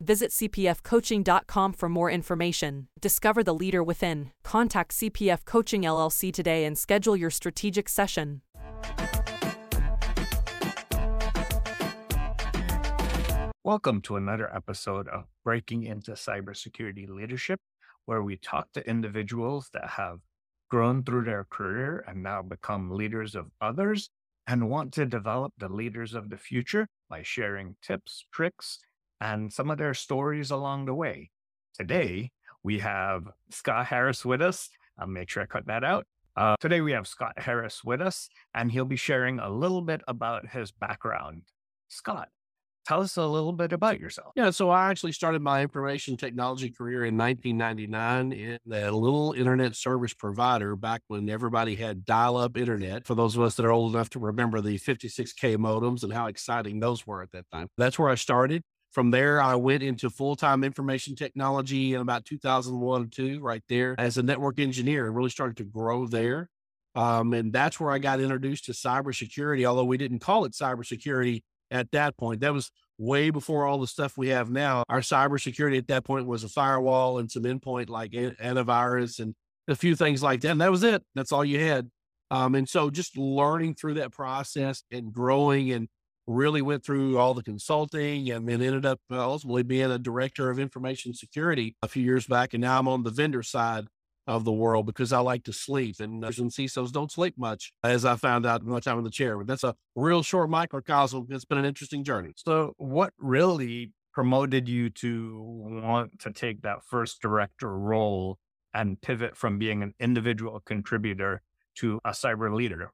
Visit cpfcoaching.com for more information. Discover the leader within. Contact CPF Coaching LLC today and schedule your strategic session. Welcome to another episode of Breaking into Cybersecurity Leadership, where we talk to individuals that have grown through their career and now become leaders of others and want to develop the leaders of the future by sharing tips, tricks, and some of their stories along the way. Today, we have Scott Harris with us. I'll make sure I cut that out. Uh, today, we have Scott Harris with us, and he'll be sharing a little bit about his background. Scott, tell us a little bit about yourself. Yeah, so I actually started my information technology career in 1999 in a little internet service provider back when everybody had dial up internet. For those of us that are old enough to remember the 56K modems and how exciting those were at that time. That's where I started. From there, I went into full time information technology in about 2001 or two, right there as a network engineer and really started to grow there. Um, and that's where I got introduced to cybersecurity, although we didn't call it cybersecurity at that point. That was way before all the stuff we have now. Our cybersecurity at that point was a firewall and some endpoint like antivirus and a few things like that. And that was it. That's all you had. Um, and so just learning through that process and growing and really went through all the consulting and then ended up ultimately being a director of information security a few years back. And now I'm on the vendor side of the world because I like to sleep. And uh, and CISOs don't sleep much, as I found out in my time in the chair. But that's a real short microcosm. It's been an interesting journey. So, what really promoted you to want to take that first director role and pivot from being an individual contributor to a cyber leader?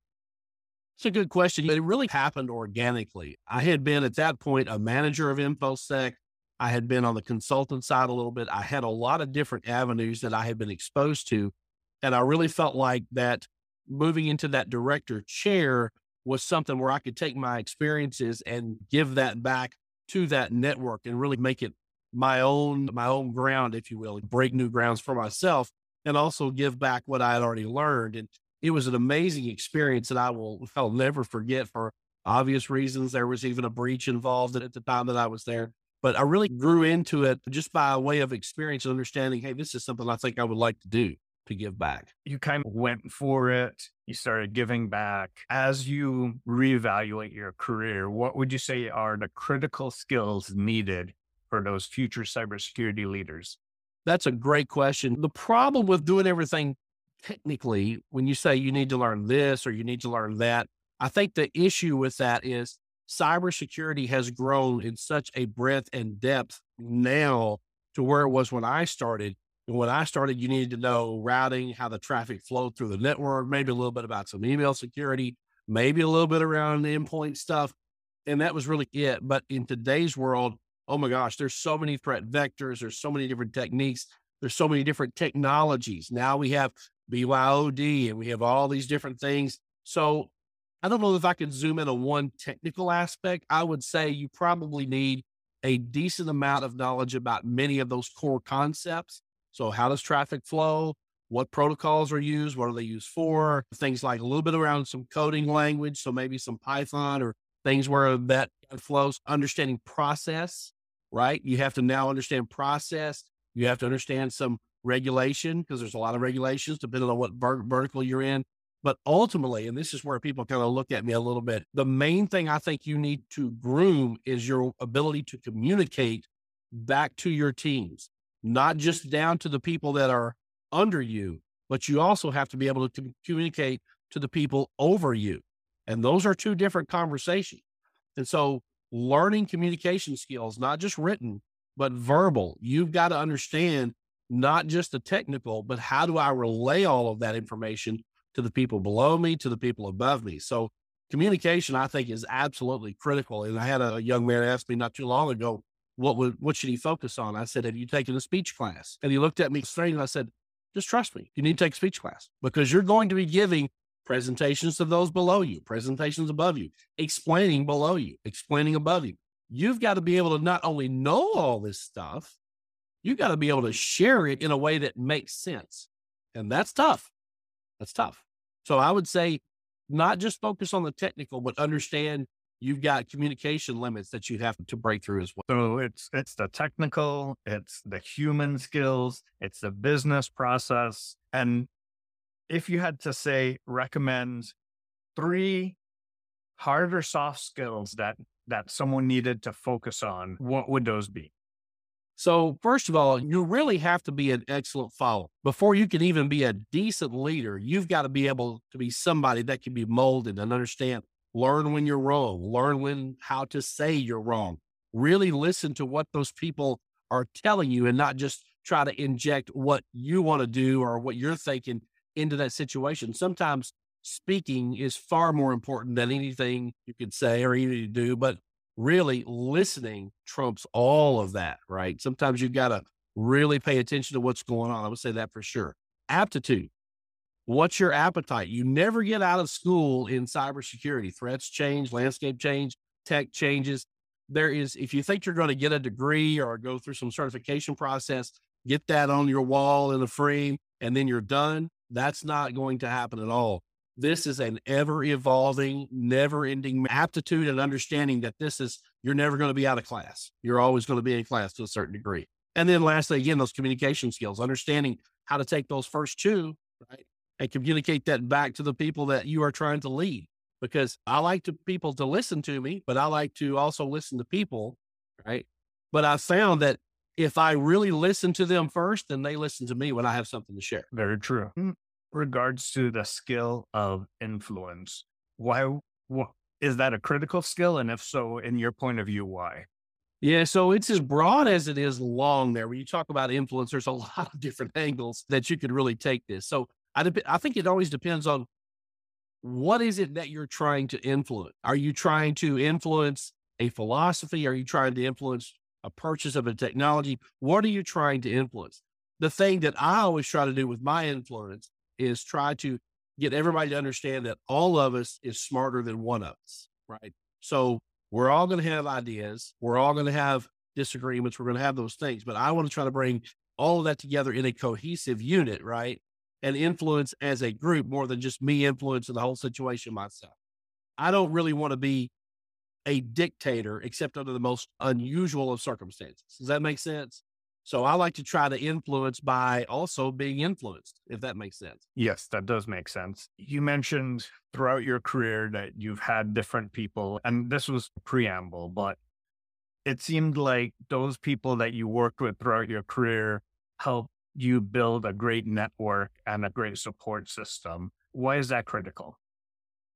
It's a good question. It really happened organically. I had been at that point a manager of InfoSec. I had been on the consultant side a little bit. I had a lot of different avenues that I had been exposed to. And I really felt like that moving into that director chair was something where I could take my experiences and give that back to that network and really make it my own, my own ground, if you will, break new grounds for myself and also give back what I had already learned. And it was an amazing experience that I will, I'll never forget for obvious reasons. There was even a breach involved at the time that I was there. But I really grew into it just by way of experience and understanding, hey, this is something I think I would like to do to give back. You kind of went for it. You started giving back. As you reevaluate your career, what would you say are the critical skills needed for those future cybersecurity leaders? That's a great question. The problem with doing everything technically, when you say you need to learn this or you need to learn that, I think the issue with that is cybersecurity has grown in such a breadth and depth now to where it was when I started. And when I started, you needed to know routing, how the traffic flowed through the network, maybe a little bit about some email security, maybe a little bit around the endpoint stuff. And that was really it. But in today's world, oh my gosh, there's so many threat vectors, there's so many different techniques, there's so many different technologies. Now we have BYOD and we have all these different things. So I don't know if I could zoom in on one technical aspect. I would say you probably need a decent amount of knowledge about many of those core concepts. So, how does traffic flow? What protocols are used? What are they used for? Things like a little bit around some coding language. So, maybe some Python or things where that flows. Understanding process, right? You have to now understand process. You have to understand some regulation because there's a lot of regulations depending on what vertical you're in. But ultimately, and this is where people kind of look at me a little bit, the main thing I think you need to groom is your ability to communicate back to your teams, not just down to the people that are under you, but you also have to be able to communicate to the people over you. And those are two different conversations. And so learning communication skills, not just written, but verbal, you've got to understand not just the technical, but how do I relay all of that information to the people below me, to the people above me. So communication, I think, is absolutely critical. And I had a young man ask me not too long ago, what would, what should he focus on? I said, have you taken a speech class? And he looked at me straight and I said, just trust me. You need to take a speech class because you're going to be giving presentations to those below you, presentations above you, explaining below you, explaining above you. You've got to be able to not only know all this stuff, you got to be able to share it in a way that makes sense. And that's tough. That's tough. So I would say not just focus on the technical, but understand you've got communication limits that you have to break through as well. So it's it's the technical, it's the human skills, it's the business process. And if you had to say recommend three hard or soft skills that that someone needed to focus on, what would those be? So, first of all, you really have to be an excellent follower. Before you can even be a decent leader, you've got to be able to be somebody that can be molded and understand, learn when you're wrong, learn when how to say you're wrong. Really listen to what those people are telling you and not just try to inject what you want to do or what you're thinking into that situation. Sometimes speaking is far more important than anything you could say or even do, but really listening trumps all of that, right? Sometimes you've got to really pay attention to what's going on. I would say that for sure. Aptitude. What's your appetite? You never get out of school in cybersecurity. Threats change, landscape change, tech changes. There is, if you think you're going to get a degree or go through some certification process, get that on your wall in a frame, and then you're done. That's not going to happen at all. This is an ever evolving, never ending aptitude and understanding that this is, you're never going to be out of class. You're always going to be in class to a certain degree. And then lastly, again, those communication skills, understanding how to take those first two, right? And communicate that back to the people that you are trying to lead. Because I like to people to listen to me, but I like to also listen to people, right? But I found that if I really listen to them first, then they listen to me when I have something to share. Very true. Hmm. Regards to the skill of influence, why wh- is that a critical skill? And if so, in your point of view, why? Yeah, so it's as broad as it is long there. When you talk about influence, there's a lot of different angles that you could really take this. So I, de- I think it always depends on what is it that you're trying to influence? Are you trying to influence a philosophy? Are you trying to influence a purchase of a technology? What are you trying to influence? The thing that I always try to do with my influence is try to get everybody to understand that all of us is smarter than one of us, right? So we're all going to have ideas. We're all going to have disagreements. We're going to have those things, but I want to try to bring all of that together in a cohesive unit, right? And influence as a group more than just me influencing the whole situation myself. I don't really want to be a dictator except under the most unusual of circumstances. Does that make sense? So I like to try to influence by also being influenced, if that makes sense. Yes, that does make sense. You mentioned throughout your career that you've had different people, and this was preamble, but it seemed like those people that you worked with throughout your career helped you build a great network and a great support system. Why is that critical?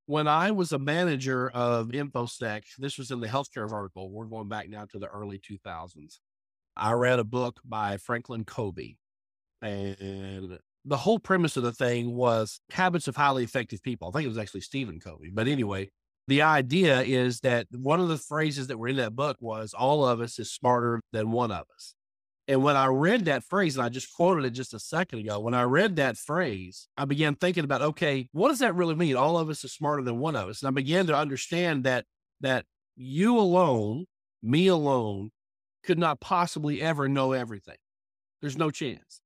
When I was a manager of InfoSec, this was in the healthcare vertical. We're going back now to the early 2000s. I read a book by Franklin Covey, and the whole premise of the thing was habits of highly effective people. I think it was actually Stephen Covey, but anyway, the idea is that one of the phrases that were in that book was all of us is smarter than one of us. And when I read that phrase, and I just quoted it just a second ago, when I read that phrase, I began thinking about, okay, what does that really mean? All of us is smarter than one of us. And I began to understand that that you alone, me alone, could not possibly ever know everything. There's no chance.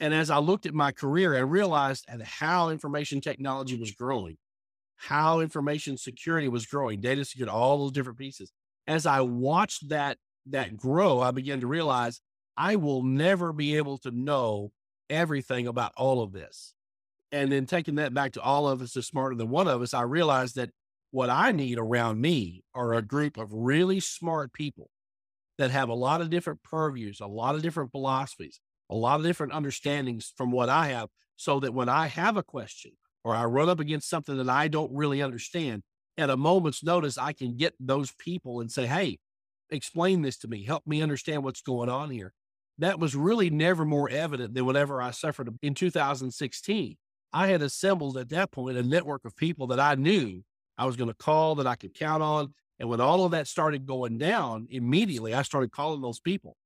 And as I looked at my career, I realized how information technology was growing, how information security was growing, data security, all those different pieces. As I watched that that grow, I began to realize I will never be able to know everything about all of this. And then taking that back to all of us is smarter than one of us, I realized that what I need around me are a group of really smart people that have a lot of different purviews, a lot of different philosophies, a lot of different understandings from what I have, so that when I have a question or I run up against something that I don't really understand, at a moment's notice, I can get those people and say, Hey, explain this to me, help me understand what's going on here. That was really never more evident than whenever I suffered in 2016. I had assembled at that point a network of people that I knew I was going to call that I could count on. And when all of that started going down, immediately I started calling those people.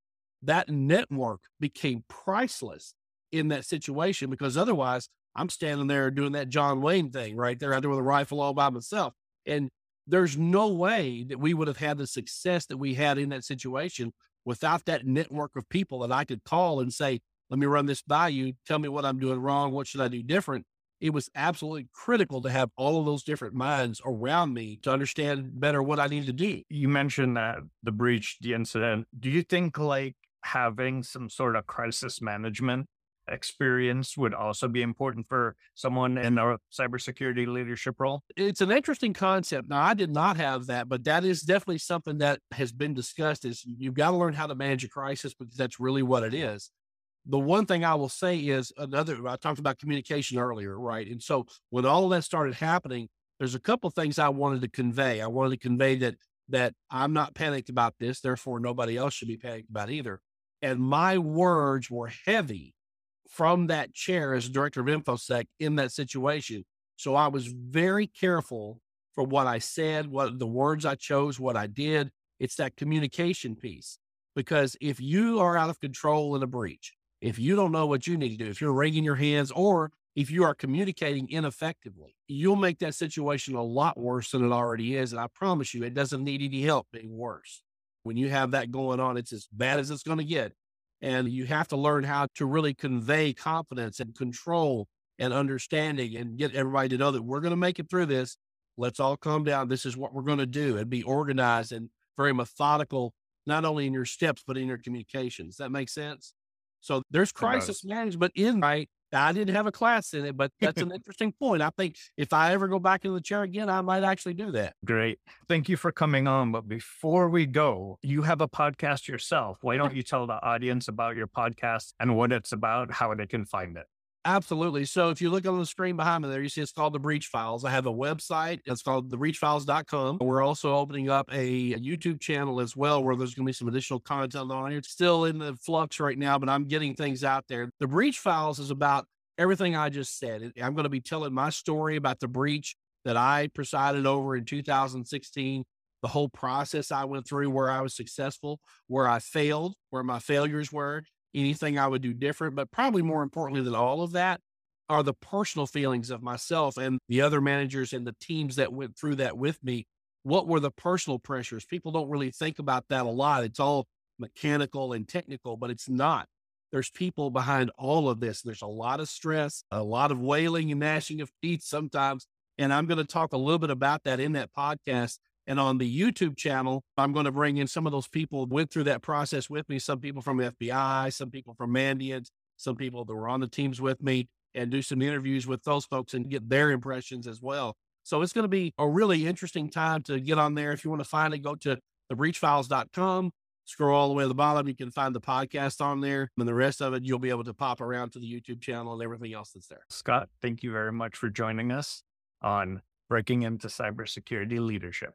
That network became priceless in that situation because otherwise I'm standing there doing that John Wayne thing right there out there with a rifle all by myself. And there's no way that we would have had the success that we had in that situation without that network of people that I could call and say, let me run this by you. Tell me what I'm doing wrong. What should I do different? It was absolutely critical to have all of those different minds around me to understand better what I needed to do. You mentioned that the breach, the incident. Do you think like having some sort of crisis management experience would also be important for someone in a cybersecurity leadership role? It's an interesting concept. Now, I did not have that, but that is definitely something that has been discussed is you've got to learn how to manage a crisis because that's really what it is. The one thing I will say is another, I talked about communication earlier, right? And so when all of that started happening, there's a couple things I wanted to convey. I wanted to convey that that I'm not panicked about this, therefore nobody else should be panicked about either. And my words were heavy from that chair as director of infosec in that situation so i was very careful for what i said what the words i chose what i did it's that communication piece because if you are out of control in a breach if you don't know what you need to do if you're wringing your hands or if you are communicating ineffectively you'll make that situation a lot worse than it already is and i promise you it doesn't need any help being worse when you have that going on it's as bad as it's going to get and you have to learn how to really convey confidence and control and understanding and get everybody to know that we're going to make it through this. Let's all calm down. This is what we're going to do and be organized and very methodical, not only in your steps, but in your communications. That makes sense. So there's crisis management in right I didn't have a class in it, but that's an interesting point. I think if I ever go back in the chair again, I might actually do that. Great. Thank you for coming on. But before we go, you have a podcast yourself. Why don't you tell the audience about your podcast and what it's about, how they can find it? Absolutely. So if you look on the screen behind me there, you see it's called The Breach Files. I have a website. It's called thebreachfiles.com. We're also opening up a, YouTube channel as well where there's going to be some additional content on here. It's still in the flux right now, but I'm getting things out there. The Breach Files is about everything I just said. I'm going to be telling my story about the breach that I presided over in 2016, the whole process I went through where I was successful, where I failed, where my failures were, anything I would do different. But probably more importantly than all of that are the personal feelings of myself and the other managers and the teams that went through that with me. What were the personal pressures? People don't really think about that a lot. It's all mechanical and technical, but it's not. There's people behind all of this. There's a lot of stress, a lot of wailing and gnashing of teeth sometimes. And I'm going to talk a little bit about that in that podcast and on the YouTube channel, I'm going to bring in some of those people who went through that process with me. Some people from FBI, some people from Mandiant, some people that were on the teams with me and do some interviews with those folks and get their impressions as well. So it's going to be a really interesting time to get on there. If you want to find it, go to thebreachfiles.com, scroll all the way to the bottom. You can find the podcast on there and the rest of it, you'll be able to pop around to the YouTube channel and everything else that's there. Scott, thank you very much for joining us on breaking into cybersecurity leadership.